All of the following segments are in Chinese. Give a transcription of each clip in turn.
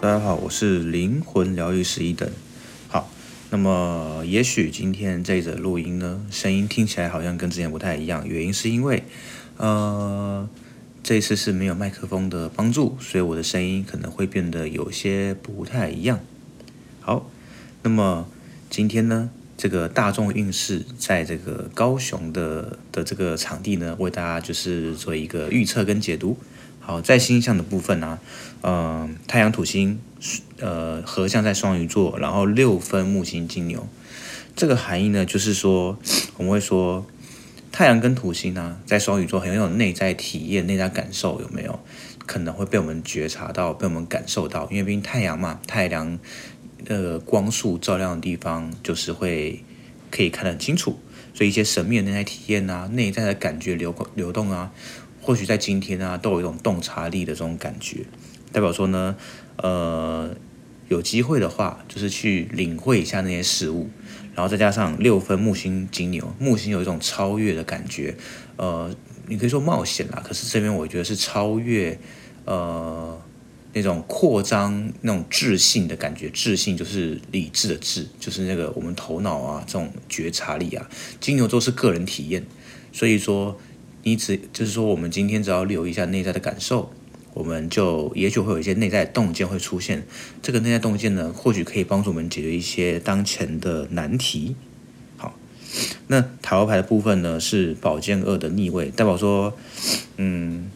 大家好，我是灵魂疗愈师一等。好，那么也许今天这则录音呢，声音听起来好像跟之前不太一样，原因是因为，呃，这次是没有麦克风的帮助，所以我的声音可能会变得有些不太一样。好，那么今天呢，这个大众运势在这个高雄的的这个场地呢，为大家就是做一个预测跟解读。好，在星象的部分呢、啊，呃，太阳土星，呃，合相在双鱼座，然后六分木星金牛，这个含义呢，就是说，我们会说，太阳跟土星呢、在双鱼座很有内在体验、内在感受，有没有？可能会被我们觉察到，被我们感受到，因为毕竟太阳嘛，太阳，呃，光束照亮的地方，就是会可以看得很清楚，所以一些神秘的内在体验啊，内在的感觉流流动啊。或许在今天啊，都有一种洞察力的这种感觉，代表说呢，呃，有机会的话，就是去领会一下那些事物，然后再加上六分木星金牛，木星有一种超越的感觉，呃，你可以说冒险啦，可是这边我觉得是超越，呃，那种扩张那种智性的感觉，智性就是理智的智，就是那个我们头脑啊这种觉察力啊，金牛座是个人体验，所以说。你只就是说，我们今天只要留意一下内在的感受，我们就也许会有一些内在洞见会出现。这个内在洞见呢，或许可以帮助我们解决一些当前的难题。好，那塔罗牌的部分呢，是宝剑二的逆位，代表说，嗯，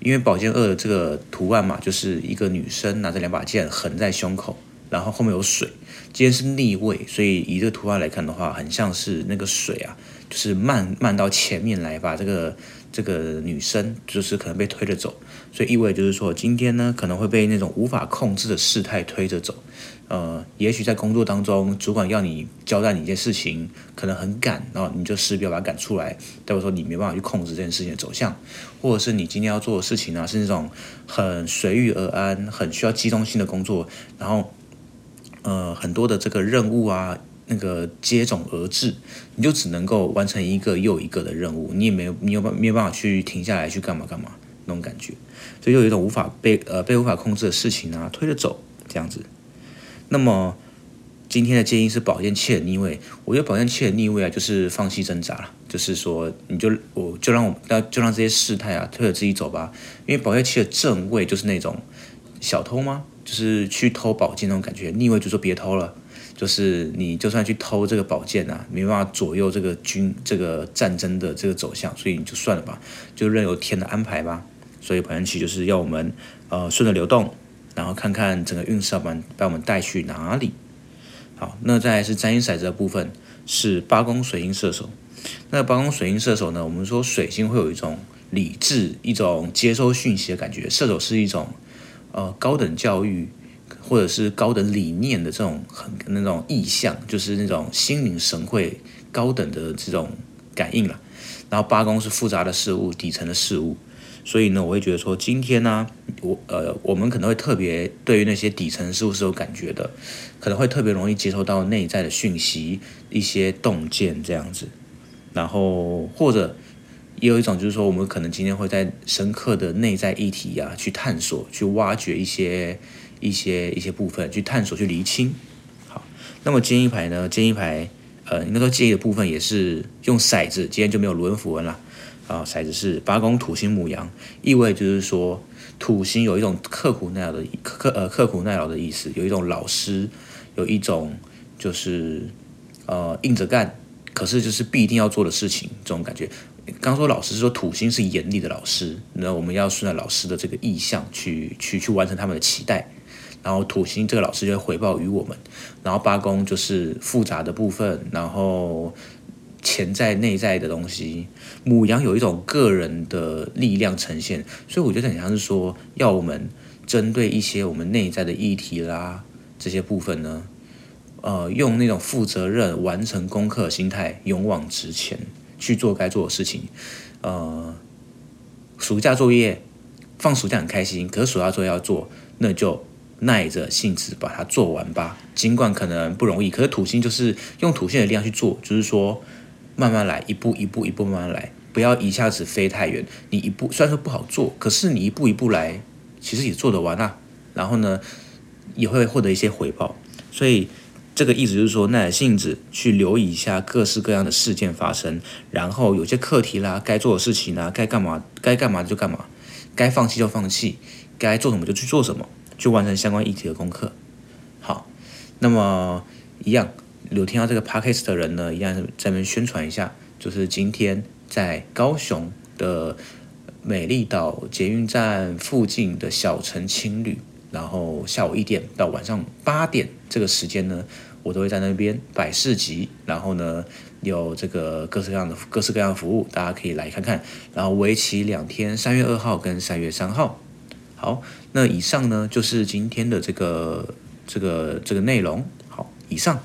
因为宝剑二的这个图案嘛，就是一个女生拿着两把剑横在胸口，然后后面有水。今天是逆位，所以以这个图案来看的话，很像是那个水啊。就是慢慢到前面来，把这个这个女生就是可能被推着走，所以意味就是说，今天呢可能会被那种无法控制的事态推着走。呃，也许在工作当中，主管要你交代你一件事情，可能很赶，然后你就势必要把它赶出来，代表说你没办法去控制这件事情的走向，或者是你今天要做的事情呢，是那种很随遇而安、很需要机动性的工作，然后呃很多的这个任务啊。那个接踵而至，你就只能够完成一个又一个的任务，你也没有你有办没有办法去停下来去干嘛干嘛那种感觉，所以就有一种无法被呃被无法控制的事情啊推着走这样子。那么今天的建议是宝剑七的逆位，我觉得宝剑七的逆位啊就是放弃挣扎了，就是说你就我就让我那就让这些事态啊推着自己走吧，因为宝剑七的正位就是那种小偷吗？就是去偷宝剑那种感觉，逆位就说别偷了。就是你就算去偷这个宝剑啊，没办法左右这个军这个战争的这个走向，所以你就算了吧，就任由天的安排吧。所以宝剑七就是要我们呃顺着流动，然后看看整个运势要把把我们带去哪里。好，那再来是占星骰子的部分，是八宫水星射手。那八宫水星射手呢，我们说水星会有一种理智、一种接收讯息的感觉，射手是一种呃高等教育。或者是高等理念的这种很那种意象，就是那种心领神会、高等的这种感应了。然后八宫是复杂的事物、底层的事物，所以呢，我会觉得说今天呢，我呃，我们可能会特别对于那些底层事物是有感觉的，可能会特别容易接收到内在的讯息、一些洞见这样子。然后或者也有一种就是说，我们可能今天会在深刻的内在议题呀、啊、去探索、去挖掘一些。一些一些部分去探索去厘清，好，那么建议牌呢？建议牌，呃，应该说建议的部分也是用骰子，今天就没有轮符文了啊。骰子是八宫土星母羊，意味就是说土星有一种刻苦耐劳的刻呃刻苦耐劳的意思，有一种老师，有一种就是呃硬着干，可是就是必定要做的事情这种感觉。刚说老师是说土星是严厉的老师，那我们要顺着老师的这个意向去去去完成他们的期待。然后土星这个老师就会回报于我们，然后八宫就是复杂的部分，然后潜在内在的东西。母羊有一种个人的力量呈现，所以我觉得很像是说，要我们针对一些我们内在的议题啦，这些部分呢，呃，用那种负责任、完成功课的心态，勇往直前去做该做的事情。呃，暑假作业，放暑假很开心，可是暑假作业要做，那就。耐着性子把它做完吧，尽管可能不容易，可是土星就是用土星的力量去做，就是说慢慢来，一步一步一步慢慢来，不要一下子飞太远。你一步虽然说不好做，可是你一步一步来，其实也做得完啊。然后呢，也会获得一些回报。所以这个意思就是说，耐着性子去留意一下各式各样的事件发生，然后有些课题啦，该做的事情啦，该干嘛该干嘛就干嘛，该放弃就放弃，该做什么就去做什么，去完成相关议题的功课。好，那么一样有听到这个 podcast 的人呢，一样在那边宣传一下，就是今天在高雄的美丽岛捷运站附近的小城青旅，然后下午一点到晚上八点这个时间呢，我都会在那边摆市集，然后呢有这个各式各样的各式各样的服务，大家可以来看看。然后为期两天，三月二号跟三月三号。好，那以上呢就是今天的这个。这个这个内容好，以上。